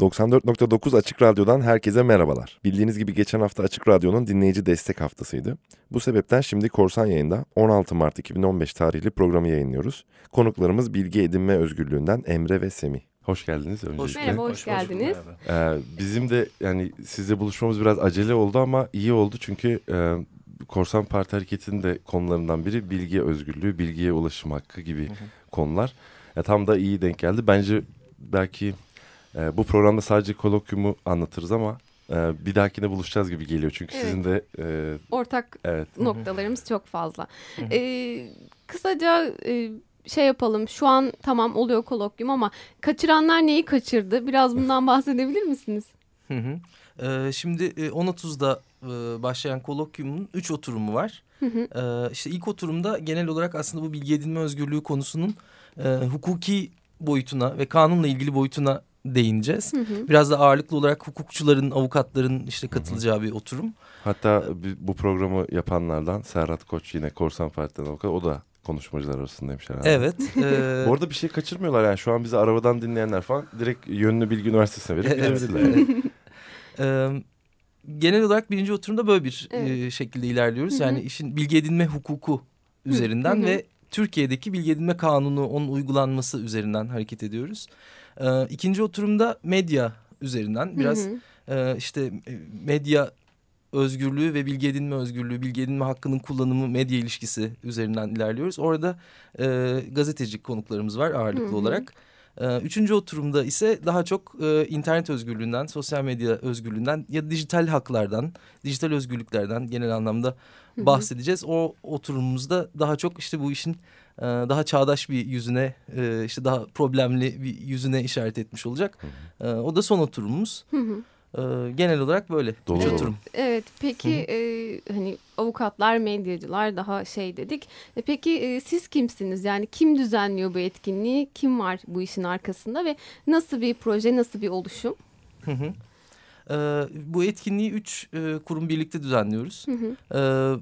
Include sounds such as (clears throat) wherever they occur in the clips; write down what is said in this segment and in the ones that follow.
94.9 Açık Radyo'dan herkese merhabalar. Bildiğiniz gibi geçen hafta Açık Radyo'nun dinleyici destek haftasıydı. Bu sebepten şimdi Korsan Yayında 16 Mart 2015 tarihli programı yayınlıyoruz. Konuklarımız bilgi edinme özgürlüğünden Emre ve Semih. Hoş geldiniz öncelikle. Hoş Merhaba, hoş, geldiniz. Ee, bizim de yani sizle buluşmamız biraz acele oldu ama iyi oldu çünkü e, Korsan Parti Hareketi'nin de konularından biri bilgi özgürlüğü, bilgiye ulaşım hakkı gibi hı hı. konular. Ya, tam da iyi denk geldi. Bence belki e, bu programda sadece kolokyumu anlatırız ama e, bir dahakine buluşacağız gibi geliyor. Çünkü Evet. sizin de e, Ortak evet noktalarımız çok fazla. Ee, kısaca e, şey yapalım. Şu an tamam oluyor kolokyum ama kaçıranlar neyi kaçırdı? Biraz bundan (laughs) bahsedebilir misiniz? Hı hı. Ee, şimdi e, 10.30'da e, başlayan kolokyumun 3 oturumu var. Hı hı. Ee, işte ilk oturumda genel olarak aslında bu bilgi edinme özgürlüğü konusunun e, hukuki boyutuna ve kanunla ilgili boyutuna değineceğiz. Hı hı. Biraz da ağırlıklı olarak hukukçuların, avukatların işte katılacağı bir oturum. hatta bu programı yapanlardan Serhat Koç yine Korsan Parti'den avukat o da konuşmacılar arasındaymış herhalde. Evet. (laughs) e, Bu arada bir şey kaçırmıyorlar yani şu an bizi arabadan dinleyenler falan direkt Yönlü Bilgi Üniversitesi'ne verip Evet. gidebilirler. Ee, (laughs) genel olarak birinci oturumda böyle bir Evet. e, şekilde ilerliyoruz. Hı hı. Yani işin bilgi edinme hukuku üzerinden hı hı. ve Türkiye'deki bilgi edinme kanunu onun uygulanması üzerinden hareket ediyoruz. Ee, ikinci oturumda medya üzerinden biraz Hı hı. e, işte e, medya özgürlüğü ve bilgi edinme özgürlüğü, bilgi edinme hakkının kullanımı, medya ilişkisi üzerinden ilerliyoruz. Orada e, gazeteci konuklarımız var ağırlıklı Hı hı. olarak. E, üçüncü oturumda ise daha çok e, internet özgürlüğünden, sosyal medya özgürlüğünden ya dijital haklardan, dijital özgürlüklerden genel anlamda. Bahsedeceğiz. O oturumumuzda daha çok işte bu işin e, daha çağdaş bir yüzüne, e, işte daha problemli bir yüzüne işaret etmiş olacak. E, o da son oturumumuz. Hı hı. Genel olarak böyle. Dolu Üç dolu. oturum. Evet peki e, hani avukatlar, medyacılar daha şey dedik. E, peki e, siz kimsiniz? Yani kim düzenliyor bu etkinliği? Kim var bu işin arkasında ve nasıl bir proje, nasıl bir oluşum? Hı hı. Ee, bu etkinliği üç e, kurum birlikte düzenliyoruz. Hı hı. Ee,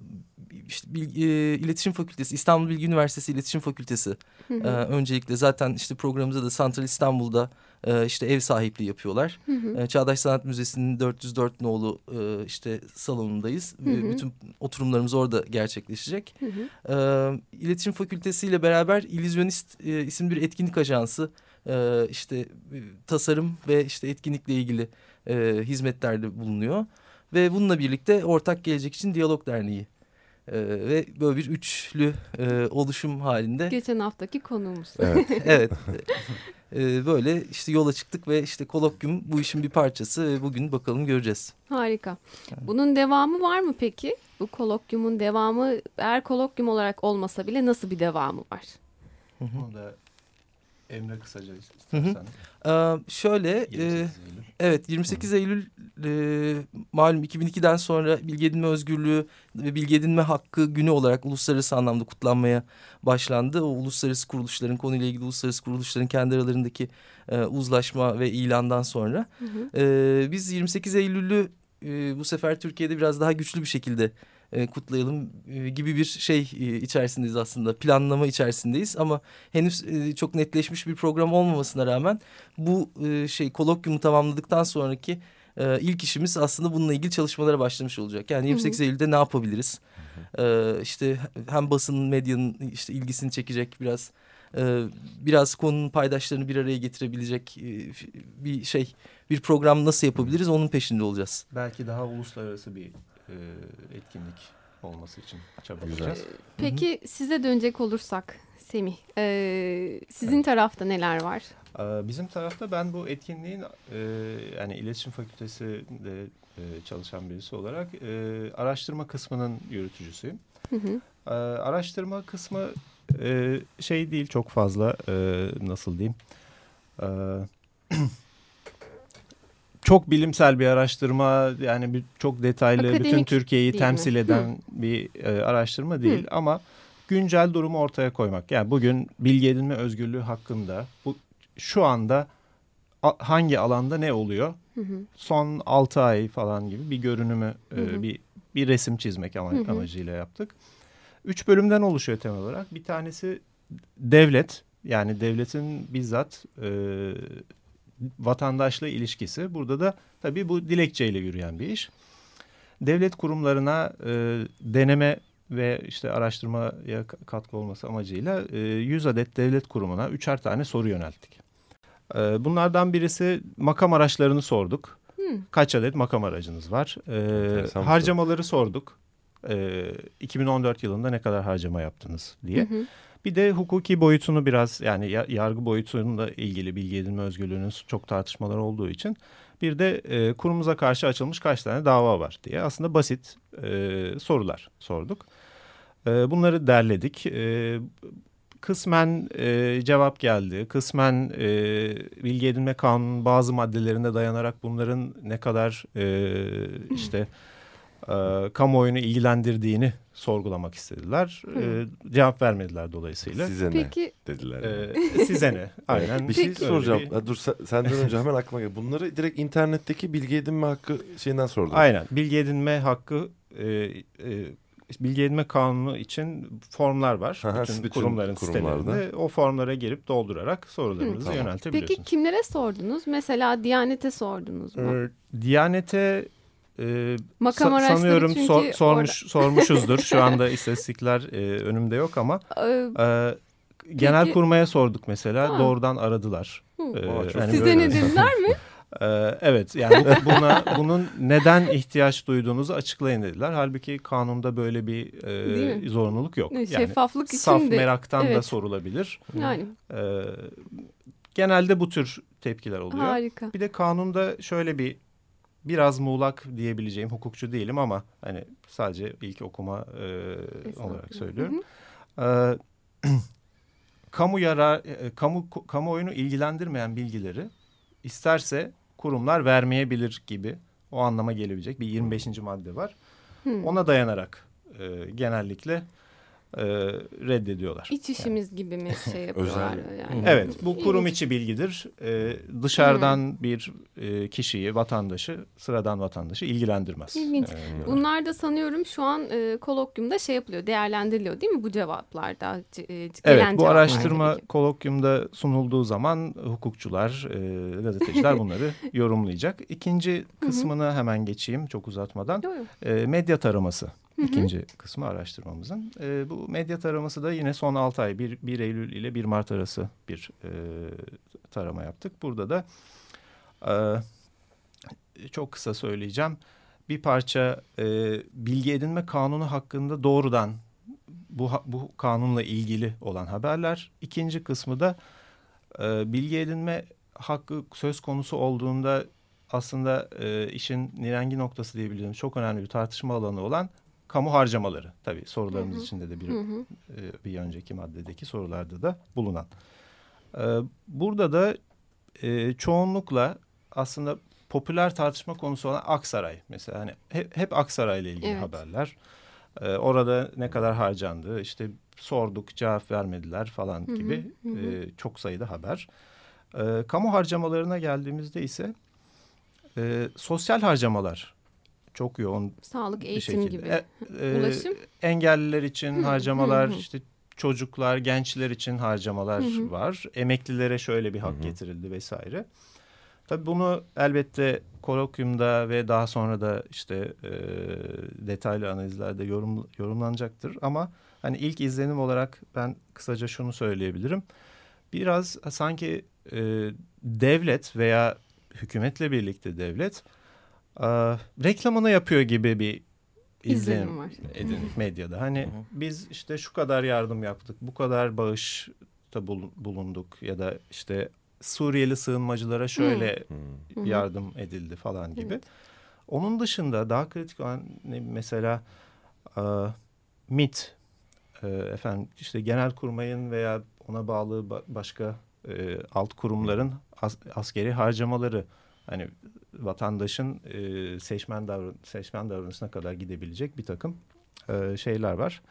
işte Bil- e, İletişim Fakültesi, İstanbul Bilgi Üniversitesi İletişim Fakültesi. Hı hı. e, öncelikle zaten işte programımızda da Santral İstanbul'da e, işte ev sahipliği yapıyorlar. Hı hı. E, Çağdaş Sanat Müzesi'nin 404 nolu e, işte salonundayız. Hı hı. E, Bütün oturumlarımız orada gerçekleşecek. Hı hı. Ee, İletişim Fakültesi ile beraber İllüzyonist e, isimli bir etkinlik ajansı e, işte e, tasarım ve işte etkinlikle ilgili e, hizmetlerde bulunuyor. Ve bununla birlikte Ortak Gelecek için Diyalog Derneği e, ve böyle bir üçlü e, oluşum halinde Geçen haftaki konuğumuz. Evet. (laughs) evet e, böyle işte yola çıktık ve işte kolokyum bu işin bir parçası ve bugün bakalım göreceğiz. Harika. Bunun devamı var mı peki? Bu kolokyumun devamı eğer kolokyum olarak olmasa bile nasıl bir devamı var? Onu da Emre kısaca Hı hı. istersen. Ee, şöyle e, 28 Eylül. Evet 28 Eylül e, malum 2002'den sonra bilgi edinme özgürlüğü ve bilgi edinme hakkı günü olarak uluslararası anlamda kutlanmaya başlandı. O uluslararası kuruluşların konuyla ilgili uluslararası kuruluşların kendi aralarındaki e, uzlaşma ve ilandan sonra. Hı hı. E, biz 28 Eylül'ü e, bu sefer Türkiye'de biraz daha güçlü bir şekilde e, kutlayalım e, gibi bir şey e, içerisindeyiz aslında. Planlama içerisindeyiz ama henüz e, çok netleşmiş bir program olmamasına rağmen bu e, şey kolokyumu tamamladıktan sonraki e, ilk işimiz aslında bununla ilgili çalışmalara başlamış olacak. Yani 28 Eylül'de ne yapabiliriz? E, işte hem basının, medyanın işte ilgisini çekecek biraz e, biraz konunun paydaşlarını bir araya getirebilecek e, bir şey bir program nasıl yapabiliriz onun peşinde olacağız. Belki daha uluslararası bir etkinlik olması için çabalayacağız. Peki size dönecek olursak Semih, e, sizin tarafta neler var? Ee, Bizim tarafta ben bu etkinliğin e, yani iletişim fakültesinde e, çalışan birisi olarak e, araştırma kısmının yürütücüsüyüm. Hı hı. Ee, araştırma kısmı e, şey değil çok fazla e, nasıl diyeyim Ee, (clears throat) çok bilimsel bir araştırma yani bir, çok detaylı bütün Akademik Türkiye'yi değil mi? temsil eden bir e, araştırma değil ama güncel durumu ortaya koymak yani bugün bilgi edinme özgürlüğü hakkında bu şu anda hangi alanda ne oluyor Hı hı. son 6 ay falan gibi bir görünümü e, Hı hı. bir bir resim çizmek ama, Hı hı. amacıyla yaptık. Üç bölümden oluşuyor temel olarak. Bir tanesi devlet yani devletin bizzat e, vatandaşla ilişkisi. Burada da tabii bu dilekçeyle yürüyen bir iş. Devlet kurumlarına e, deneme ve işte araştırmaya katkı olması amacıyla e, 100 adet devlet kurumuna üçer tane soru yönelttik. E, bunlardan birisi makam araçlarını sorduk. Hmm. Kaç adet makam aracınız var? E, harcamaları sorduk. E, 2014 yılında ne kadar harcama yaptınız diye. Hı hı. Bir de hukuki boyutunu biraz yani ya- yargı boyutuyla ilgili bilgi edinme özgürlüğünün çok tartışmalar olduğu için bir de e, kurumuza karşı açılmış kaç tane dava var diye aslında basit e, sorular sorduk. E, bunları derledik. E, kısmen e, cevap geldi. Kısmen e, bilgi edinme kanunun bazı maddelerine dayanarak bunların ne kadar e, işte e, kamuoyunu ilgilendirdiğini sorgulamak istediler. E, cevap vermediler dolayısıyla. Size ne Peki dediler. E, size ne? (laughs) Aynen. bir şey Peki- soracağım. bir- dur sen- senden önce hemen aklıma geldi. Bunları direkt internetteki bilgi edinme hakkı şeyinden sordum. Aynen. Bilgi edinme hakkı e, e, bilgi edinme kanunu için formlar var. Aha, bütün, bütün kurumların kurumlarda. sitelerinde. O formlara girip doldurarak sorularınızı Hı, tamam. yöneltebiliyorsunuz. peki kimlere sordunuz? Mesela Diyanet'e sordunuz mu? Ee, Diyanete e, Makam sa- sanıyorum çünkü sor- sormuş sormuşuzdur. Şu anda (laughs) istatistikler e, önümde yok ama Ee, e, genel Peki- kurmaya sorduk mesela. Ha. Doğrudan aradılar. Hı. Ee, Size ne dediler mi? (laughs) Ee, evet yani bu- buna bunun neden ihtiyaç duyduğunuzu açıklayın dediler. Halbuki kanunda böyle bir e, zorunluluk yok. Yani Şeffaflık için saf de. meraktan da evet. sorulabilir. Yani Ee, genelde bu tür tepkiler oluyor. harika. Bir de kanunda şöyle bir biraz muğlak diyebileceğim hukukçu değilim ama hani sadece ilk okuma e, olarak söylüyorum. hı. Ee, (clears throat) kamu yarar e, kamu kamuoyunu ilgilendirmeyen bilgileri isterse kurumlar vermeyebilir gibi o anlama gelebilecek bir 25. madde var. Hı. Ona dayanarak e, genellikle e, reddediyorlar. İç işimiz gibi mi şey (laughs) yapıyorlar yani? Evet bu kurum içi bilgidir. Ee, dışarıdan bir e, kişiyi, vatandaşı, sıradan vatandaşı ilgilendirmez. İlginç. Ee, Bunlar da sanıyorum şu an e, kolokyumda şey yapılıyor, değerlendiriliyor değil mi bu cevaplarda? C- e, Evet bu cevaplar araştırma kolokyumda sunulduğu zaman hukukçular, e, gazeteciler (laughs) bunları yorumlayacak. İkinci kısmını hemen geçeyim çok uzatmadan. E, medya taraması ikinci kısmı araştırmamızın. E, bu medya taraması da yine son 6 ay 1, 1 Eylül ile 1 Mart arası bir e, tarama yaptık. Burada da e, çok kısa söyleyeceğim. Bir parça e, bilgi edinme kanunu hakkında doğrudan bu, bu kanunla ilgili olan haberler. İkinci kısmı da e, bilgi edinme hakkı söz konusu olduğunda aslında e, işin nirengi noktası diyebileceğimiz çok önemli bir tartışma alanı olan kamu harcamaları. Tabii sorularımız Hı hı. içinde de bir, Hı hı. e, bir önceki maddedeki sorularda da bulunan. E, burada da e, çoğunlukla aslında popüler tartışma konusu olan Aksaray. Mesela hani hep, hep Aksaray ile ilgili Evet. haberler. E, orada ne kadar harcandı işte sorduk cevap vermediler falan Hı hı, gibi hı hı. e, çok sayıda haber. E, kamu harcamalarına geldiğimizde ise e, sosyal harcamalar çok yoğun Sağlık, bir eğitim şekilde. gibi. E, e, Ulaşım? Engelliler için harcamalar, işte çocuklar, gençler için harcamalar Hı hı. var. Emeklilere şöyle bir hak Hı hı. getirildi vesaire. Tabii bunu elbette kolokyumda ve daha sonra da işte e, detaylı analizlerde yorum, yorumlanacaktır. Ama hani ilk izlenim olarak ben kısaca şunu söyleyebilirim. Biraz sanki e, devlet veya hükümetle birlikte devlet e, reklamını yapıyor gibi bir İzlenim var. edindik medyada. Hani biz işte şu kadar yardım yaptık, bu kadar bağışta bul- bulunduk ya da işte Suriyeli sığınmacılara şöyle. Hı hı. yardım edildi falan gibi. Evet. Onun dışında daha kritik olan ne- mesela e, MIT e, efendim işte genel kurmayın veya ona bağlı ba- başka e, alt kurumların as- askeri harcamaları hani vatandaşın e, seçmen davran seçmen davranışına kadar gidebilecek bir takım e, şeyler var.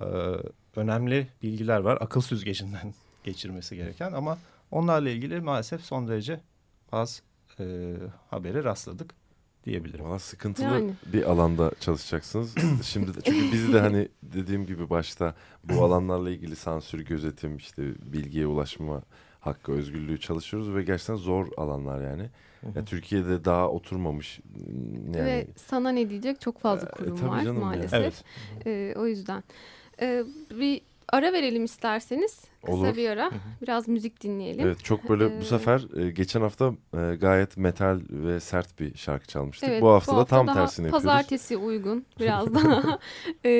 E, önemli bilgiler var. Akıl süzgecinden (laughs) geçirmesi gereken ama onlarla ilgili maalesef son derece az e, habere rastladık diyebilirim. Valla sıkıntılı Yani. bir alanda çalışacaksınız. (coughs) Şimdi de, çünkü biz de hani dediğim gibi başta bu alanlarla ilgili sansür, gözetim, işte bilgiye ulaşma hakkı, özgürlüğü çalışıyoruz ve gerçekten zor alanlar yani. yani Türkiye'de daha oturmamış yani. Ve sana ne diyecek çok fazla E, kurum tabii var canım maalesef. Evet. Ee, o yüzden. Ee, bir ara verelim isterseniz. Kısa Olur. bir ara. Biraz müzik dinleyelim. Evet çok böyle Ee, bu sefer e, geçen hafta e, gayet metal ve sert bir şarkı çalmıştık. Evet, bu hafta da tam tersini yapıyoruz. Pazartesi uygun (laughs) biraz daha (laughs) e,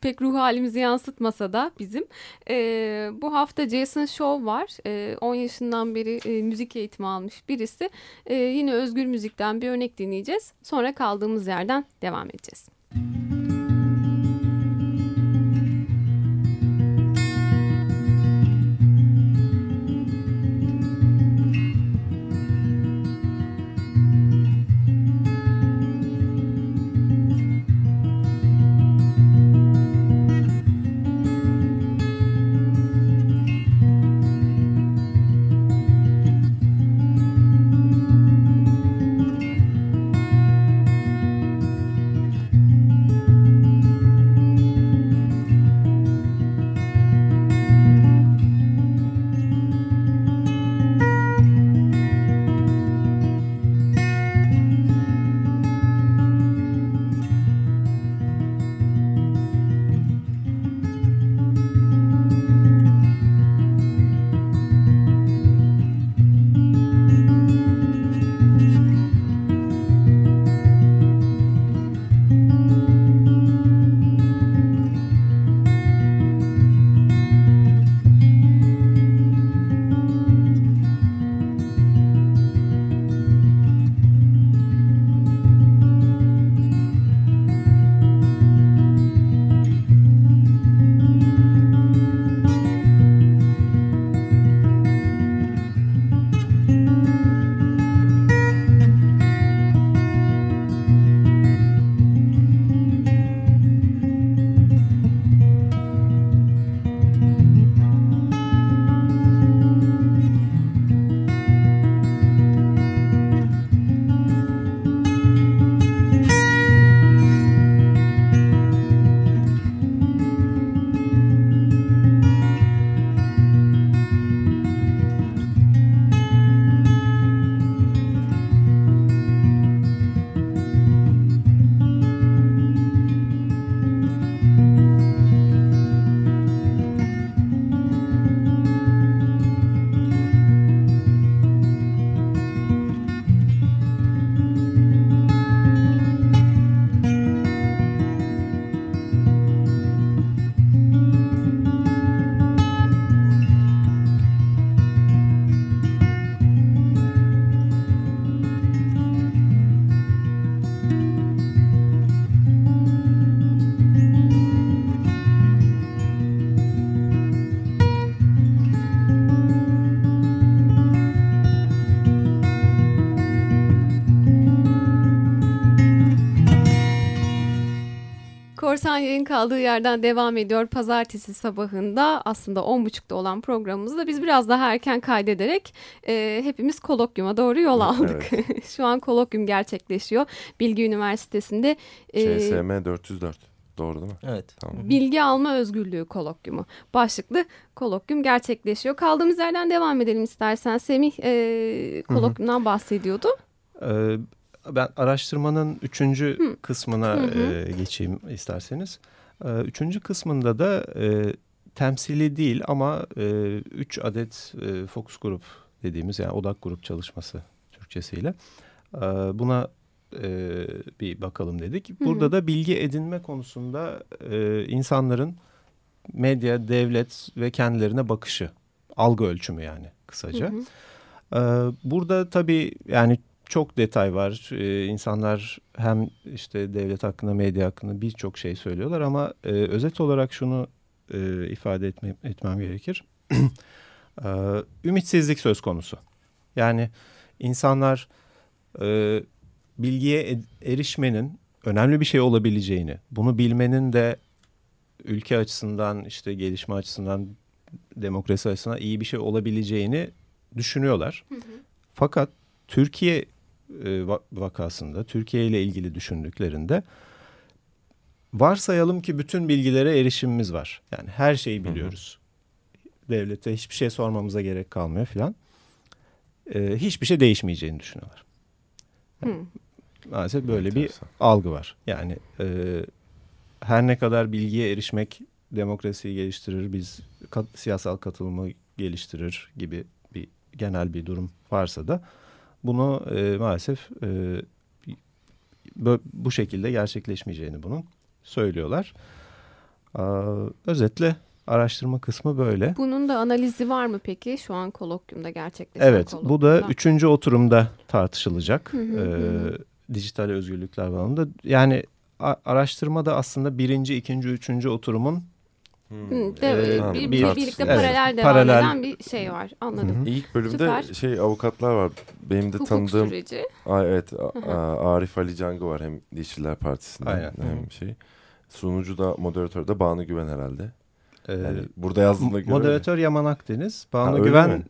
pek ruh halimizi yansıtmasa da bizim. E, bu hafta Jason Shaw var. E, 10 yaşından beri e, müzik eğitimi almış birisi. E, yine özgür müzikten bir örnek dinleyeceğiz. Sonra kaldığımız yerden devam edeceğiz. Korsan yayın kaldığı yerden devam ediyor. Pazartesi sabahında aslında 10.30'da olan programımızda biz biraz daha erken kaydederek e, hepimiz kolokyuma doğru yol aldık. (laughs) Şu an kolokyum gerçekleşiyor. Bilgi Üniversitesi'nde. e, ÇSM 404. Doğru değil mi? Evet. Tamam. Bilgi alma özgürlüğü kolokyumu başlıklı kolokyum gerçekleşiyor. Kaldığımız yerden devam edelim istersen. Semih e, kolokyumdan bahsediyordu. Ee, ben araştırmanın üçüncü Hı. kısmına Hı hı. e, geçeyim isterseniz. Ee, üçüncü kısmında da e, temsili değil ama e, üç adet e, fokus grup dediğimiz yani odak grup çalışması Türkçesiyle. Ee, buna e, bir bakalım dedik. Burada hı. da bilgi edinme konusunda e, insanların medya, devlet ve kendilerine bakışı, algı ölçümü yani kısaca. Hı hı. Ee, Burada tabii yani çok detay var. Ee, insanlar hem işte devlet hakkında, medya hakkında birçok şey söylüyorlar ama e, özet olarak şunu e, ifade etme, etmem gerekir. (clears throat) Ee, ümitsizlik söz konusu. Yani insanlar e, bilgiye ed- erişmenin önemli bir şey olabileceğini, bunu bilmenin de ülke açısından, işte gelişme açısından, demokrasi açısından iyi bir şey olabileceğini düşünüyorlar. Fakat Türkiye e, va- vakasında, Türkiye ile ilgili düşündüklerinde varsayalım ki bütün bilgilere erişimimiz var. Yani her şeyi biliyoruz. devlete hiçbir şey sormamıza gerek kalmıyor filan. E, hiçbir şey değişmeyeceğini düşünüyorlar. Hı. Maalesef böyle bir Enteresan. algı var. Yani e, her ne kadar bilgiye erişmek demokrasiyi geliştirir, biz kat- siyasal katılımı geliştirir gibi bir genel bir durum varsa da bunu e, maalesef e, bu şekilde gerçekleşmeyeceğini bunun söylüyorlar. Aa, özetle araştırma kısmı böyle. Bunun da analizi var mı peki şu an kolokyumda gerçekleşen Evet, bu da kolokyumda? üçüncü oturumda tartışılacak. Hı hı, hı dijital özgürlükler bağlamında. Yani araştırma da aslında birinci, ikinci, üçüncü oturumun Hmm. De, Ee, bir, bir- bir- birlikte evet, paralel devam paralel- eden bir şey var. Anladım. Hı hı. İlk bölümde Süper. şey avukatlar var. Benim de Hukuk tanıdığım süreci. Evet a- Arif Ali Cangı var hem Dişçiler Partisi'nden Aynen. hem şey. Sunucu da moderatör de Banu Güven herhalde. e, Yani burada yazdığına göre moderatör Yaman Akdeniz, Ha, Banu öyle Güven mi?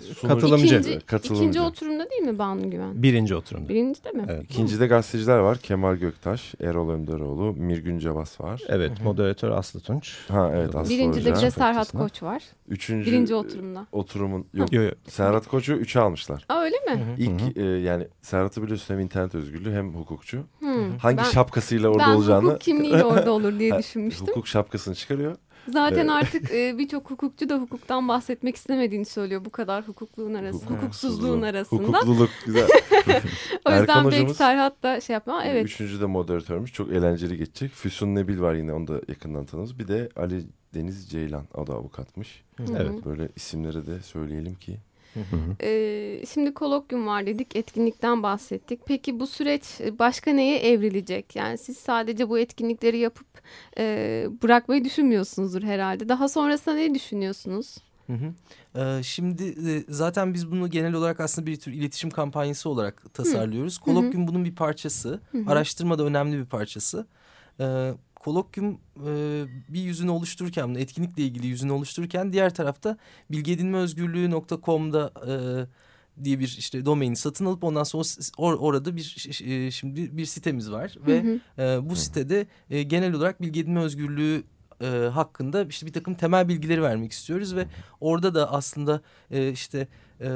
Sunucu- katılımcı. İkinci, katılımcı. ikinci oturumda değil mi Banu Güven? birinci oturumda. Birinci de mi? Evet. İkincide gazeteciler var. Kemal Göktaş, Erol Önderoğlu, Mirgün Cevas var. Evet, moderatör Aslı Tunç. Ha evet Aslı Birinci de Hoca. bir de Serhat. Koç var. Üçüncü Birinci oturumda. oturumun yok. Yo, yo, Serhat Koç'u üçe almışlar. Aa öyle mi? İlk e, yani Serhat'ı biliyorsun hem internet özgürlüğü hem hukukçu. Hmm. Hangi ben, şapkasıyla orada ben olacağını hukuk kimliğiyle orada olur diye (laughs) düşünmüştüm. hukuk şapkasını çıkarıyor. Zaten Evet. artık e, birçok hukukçu da hukuktan bahsetmek istemediğini söylüyor bu kadar hukukluğun arası, Hukuk- hukuksuzluğun arasında. Hukukluluk güzel. (laughs) O yüzden Erkan belki hocamız- Serhat da şey yapma. Evet. Üçüncü de moderatörmüş. Çok eğlenceli geçecek. Füsun Nebil var yine onu da yakından tanıyoruz. Bir de Ali Deniz Ceylan. O da avukatmış. Evet. Böyle isimleri de söyleyelim ki. Ee, şimdi kolokyum var dedik, etkinlikten bahsettik. Peki bu süreç başka neye evrilecek? Yani siz sadece bu etkinlikleri yapıp e, bırakmayı düşünmüyorsunuzdur herhalde. Daha sonrasında ne düşünüyorsunuz? Hı hı. Ee, şimdi e, zaten biz bunu genel olarak aslında bir tür iletişim kampanyası olarak tasarlıyoruz. Kolokyum bunun bir parçası. Hı hı. Araştırma da önemli bir parçası. Ee, kolokyum e, bir yüzünü oluştururken, etkinlikle ilgili yüzünü oluştururken diğer tarafta bilgiedinmeözgürlüğü.com'da e, diye bir işte domaini satın alıp ondan sonra or, orada bir e, şimdi bir sitemiz var ve Hı hı. e, bu sitede e, genel olarak bilgi edinme özgürlüğü e, hakkında işte bir takım temel bilgileri vermek istiyoruz ve orada da aslında e, işte e,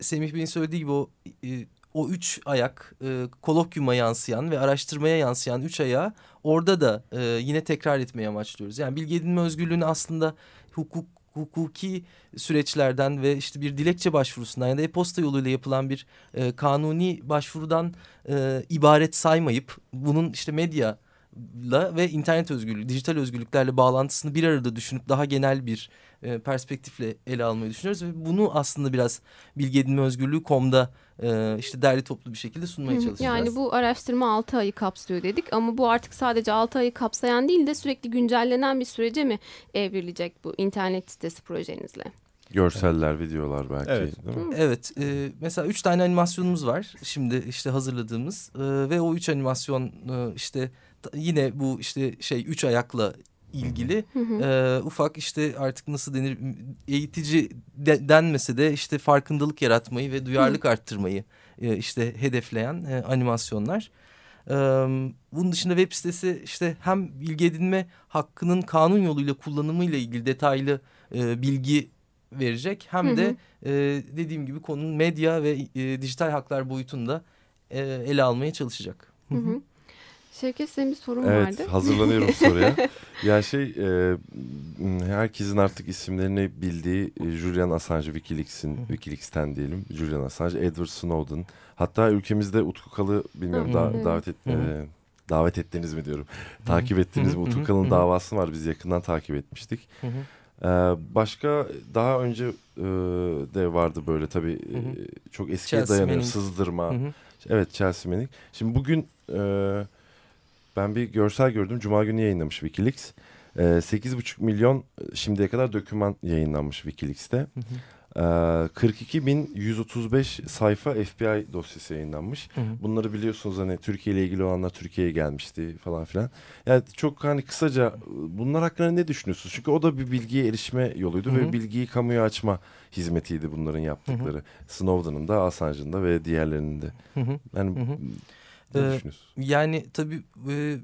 Semih Bey'in söylediği gibi o e, o üç ayak e, kolokyuma yansıyan ve araştırmaya yansıyan üç ayağı orada da e, yine tekrar etmeye amaçlıyoruz. Yani bilgi edinme özgürlüğünü aslında hukuk hukuki süreçlerden ve işte bir dilekçe başvurusundan ya da e-posta yoluyla yapılan bir e, kanuni başvurudan e, ibaret saymayıp bunun işte medya ve internet özgürlüğü, dijital özgürlüklerle bağlantısını bir arada düşünüp daha genel bir e, perspektifle ele almayı düşünüyoruz ve bunu aslında biraz bilgi edinme özgürlüğü komda e, işte derli toplu bir şekilde sunmaya çalışacağız. Yani bu araştırma 6 ayı kapsıyor dedik ama bu artık sadece 6 ayı kapsayan değil de sürekli güncellenen bir sürece mi evrilecek bu internet sitesi projenizle? Görseller, videolar belki. Evet. Değil mi? Evet, e, mesela üç tane animasyonumuz var şimdi işte hazırladığımız e, ve o üç animasyon e, işte yine bu işte şey üç ayakla ilgili Hı hı. e, ufak işte artık nasıl denir eğitici de- denmese de işte farkındalık yaratmayı ve duyarlılık arttırmayı e, işte hedefleyen e, animasyonlar. E, bunun dışında web sitesi işte hem bilgi edinme hakkının kanun yoluyla kullanımıyla ilgili detaylı e, bilgi verecek hem Hı hı. de e, dediğim gibi konunun medya ve e, dijital haklar boyutunda e, ele almaya çalışacak. Hı hı. Şevket senin bir sorun Evet vardı. hazırlanıyorum soruya. (laughs) ya şey e, herkesin artık isimlerini bildiği e, Julian Assange Wikileaks'in Wikileaks'ten diyelim Julian Assange, Edward Snowden. Hatta ülkemizde Utku Kalı bilmiyorum Hı da, davet et, e, davet ettiniz mi diyorum. Takip ettiniz mi? Utku Kalı'nın davası var biz yakından takip etmiştik. Hı hı. Ee, başka daha önce e, de vardı böyle tabii e, Hı hı. çok eskiye Chelsea dayanıyor Manning. sızdırma. Hı hı. Evet Chelsea Manning. Şimdi bugün e, ben bir görsel gördüm. Cuma günü yayınlamış Wikileaks. E, 8,5 milyon e, şimdiye kadar doküman yayınlanmış Wikileaks'te. Hı hı. E, 42.135 sayfa FBI dosyası yayınlanmış. Hı hı. Bunları biliyorsunuz hani Türkiye ile ilgili olanlar Türkiye'ye gelmişti falan filan. Yani çok hani kısaca bunlar hakkında ne düşünüyorsunuz? Çünkü o da bir bilgiye erişme yoluydu Hı hı. ve bilgiyi kamuya açma hizmetiydi bunların yaptıkları. Snowden'ın da Assange'ın da ve diğerlerinin de. Hı hı. Yani Hı hı. Ne Ee, düşünüyorsunuz? Yani tabii e,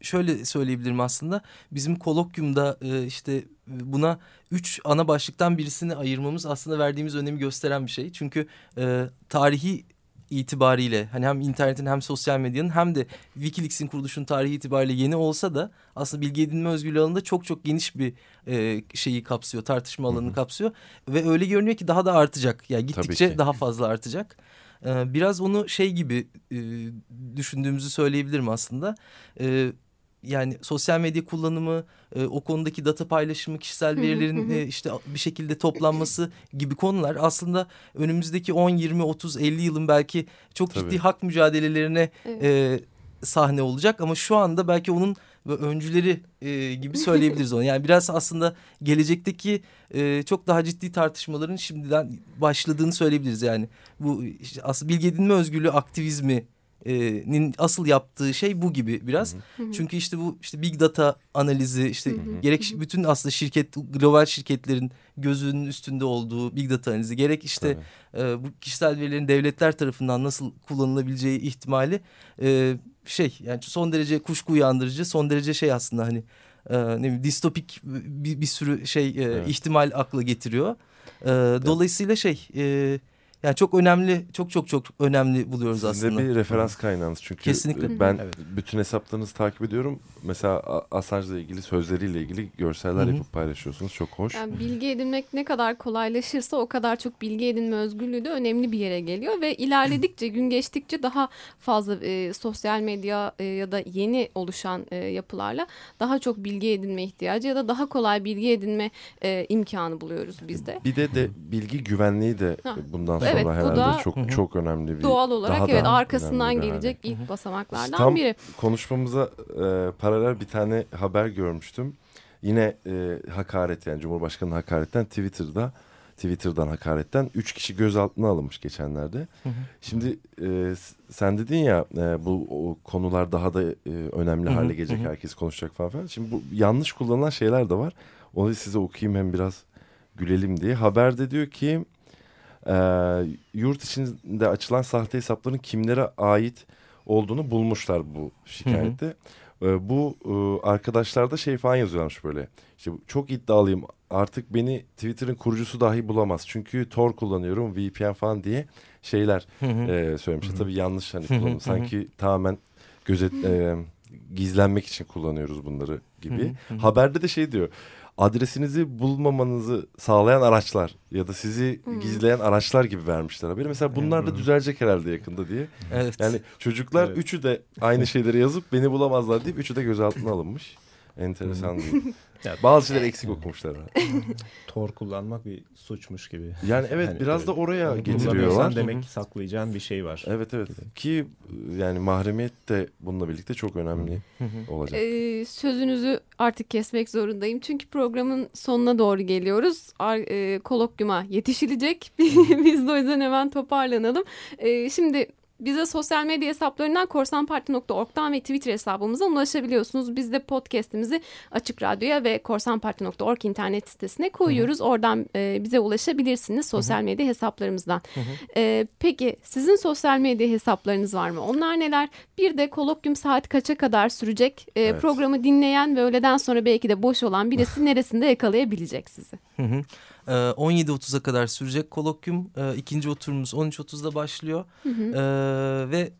şöyle söyleyebilirim aslında. Bizim kolokyumda e, işte buna üç ana başlıktan birisini ayırmamız aslında verdiğimiz önemi gösteren bir şey. Çünkü e, tarihi itibariyle hani hem internetin hem sosyal medyanın hem de Wikileaks'in kuruluşunun tarihi itibariyle yeni olsa da aslında bilgi edinme özgürlüğü alanında çok çok geniş bir e, şeyi kapsıyor, tartışma alanını kapsıyor ve öyle görünüyor ki daha da artacak. Yani gittikçe daha fazla artacak. E, biraz onu şey gibi e, düşündüğümüzü söyleyebilirim aslında. E, yani sosyal medya kullanımı, e, o konudaki data paylaşımı, kişisel verilerin e, işte bir şekilde toplanması gibi konular aslında önümüzdeki 10, 20, 30, 50 yılın belki çok Tabii. ciddi hak mücadelelerine evet. e, sahne olacak ama şu anda belki onun öncüleri e, gibi söyleyebiliriz (laughs) onu. Yani biraz aslında gelecekteki e, çok daha ciddi tartışmaların şimdiden başladığını söyleyebiliriz yani. Bu işte aslında bilgi edinme özgürlüğü aktivizmi nin asıl yaptığı şey bu gibi biraz. Hı hı. Çünkü işte bu işte big data analizi işte hı hı. gerek bütün aslında şirket global şirketlerin gözünün üstünde olduğu big data analizi gerek işte e, bu kişisel verilerin devletler tarafından nasıl kullanılabileceği ihtimali e, şey yani son derece kuşku uyandırıcı son derece şey aslında hani e, ne bileyim distopik bir, bir sürü şey e, evet. ihtimal akla getiriyor. E, dolayısıyla şey e, yani çok önemli, çok çok çok önemli buluyoruz Sizin aslında. Sizin bir referans kaynağınız çünkü Kesinlikle. ben evet. bütün hesaplarınızı takip ediyorum. Mesela Assange'la ilgili sözleriyle ilgili görseller Hı -hı. yapıp paylaşıyorsunuz. Çok hoş. Yani bilgi edinmek ne kadar kolaylaşırsa o kadar çok bilgi edinme özgürlüğü de önemli bir yere geliyor ve ilerledikçe gün geçtikçe daha fazla e, sosyal medya e, ya da yeni oluşan e, yapılarla daha çok bilgi edinme ihtiyacı ya da daha kolay bilgi edinme e, imkanı buluyoruz biz de. Bir de de bilgi güvenliği de ha. bundan sonra evet, herhalde da, çok hı. çok önemli bir doğal olarak daha evet da arkasından gelecek ilk hı hı. basamaklardan Tam biri. Konuşmamıza e, paralel bir tane haber görmüştüm. Yine e, hakaret yani Cumhurbaşkanı hakaretten Twitter'da Twitter'dan hakaretten üç kişi gözaltına alınmış geçenlerde. Hı hı. Şimdi e, sen dedin ya e, bu o konular daha da e, önemli hı hale gelecek herkes konuşacak falan. Şimdi bu yanlış kullanılan şeyler de var. Onu size okuyayım hem biraz gülelim diye. Haberde diyor ki yurt içinde açılan sahte hesapların kimlere ait olduğunu bulmuşlar bu şikayette. Hı hı. E, bu e, arkadaşlar da şey falan yazıyorlarmış böyle. İşte çok iddialıyım artık beni Twitter'ın kurucusu dahi bulamaz. Çünkü Tor kullanıyorum VPN falan diye şeyler hı hı. E, söylemişler. Tabii yanlış hani kullanım. Sanki tamamen gözet e, gizlenmek için kullanıyoruz bunları gibi. Hı hı. Haberde de şey diyor adresinizi bulmamanızı sağlayan araçlar ya da sizi hmm. gizleyen araçlar gibi vermişler haberi. Mesela bunlar da düzelecek herhalde yakında diye. Evet. Yani çocuklar evet. üçü de aynı (laughs) şeyleri yazıp beni bulamazlar deyip üçü de gözaltına alınmış. Enteresan değil. Yani bazı şeyler eksik okumuşlar. (laughs) Tor kullanmak bir suçmuş gibi. Yani evet yani biraz öyle. da oraya getiriyorlar. demek ki saklayacağın bir şey var. Evet evet. Ki yani mahremiyet de bununla birlikte çok önemli olacak. Ee, sözünüzü artık kesmek zorundayım. Çünkü programın sonuna doğru geliyoruz. Ar e, kolokyuma yetişilecek. (laughs) Biz de o yüzden hemen toparlanalım. E, şimdi bize sosyal medya hesaplarından korsanparti.org'dan ve Twitter hesabımızdan ulaşabiliyorsunuz. Biz de podcast'imizi Açık Radyo'ya ve korsanparti.org internet sitesine koyuyoruz. Hı hı. Oradan e, bize ulaşabilirsiniz sosyal medya hı hı. hesaplarımızdan. Hı hı. E, peki sizin sosyal medya hesaplarınız var mı? Onlar neler? Bir de kolokyum saat kaça kadar sürecek? E, evet. Programı dinleyen ve öğleden sonra belki de boş olan birisi (laughs) neresinde yakalayabilecek sizi? Hı hı. 17.30'a kadar sürecek kolokyum. ikinci oturumumuz 13.30'da başlıyor. Hı hı. ve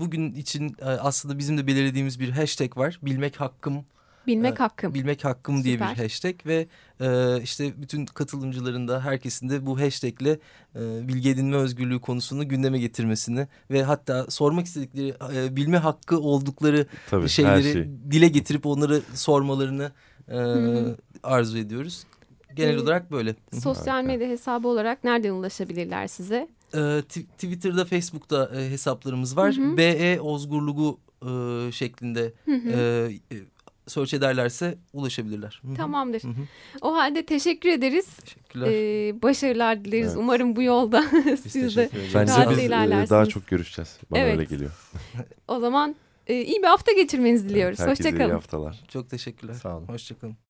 bugün için aslında bizim de belirlediğimiz bir hashtag var. Bilmek hakkım. Bilmek hakkım. Bilmek hakkım Süper. diye bir hashtag ve e, işte bütün katılımcıların da herkesin de bu hashtagle e, bilgi edinme özgürlüğü konusunu gündeme getirmesini ve hatta sormak istedikleri e, bilme hakkı oldukları Tabii, şeyleri şey. dile getirip onları sormalarını e, arzu ediyoruz. Genel olarak böyle. Sosyal medya hesabı olarak nereden ulaşabilirler size? Ee, Twitter'da, Facebook'ta e, hesaplarımız var. Hı hı. BE Ozgurluğu e, şeklinde hı hı. E, e, search ederlerse ulaşabilirler. Tamamdır. Hı -hı. O halde teşekkür ederiz. Teşekkürler. Ee, başarılar dileriz. Evet. Umarım bu yolda (laughs) siz de Bence biz e, daha çok görüşeceğiz. Bana evet. öyle geliyor. o zaman e, iyi bir hafta geçirmenizi diliyoruz. Evet, Hoşçakalın. iyi haftalar. Çok teşekkürler. Sağ olun. Hoşçakalın.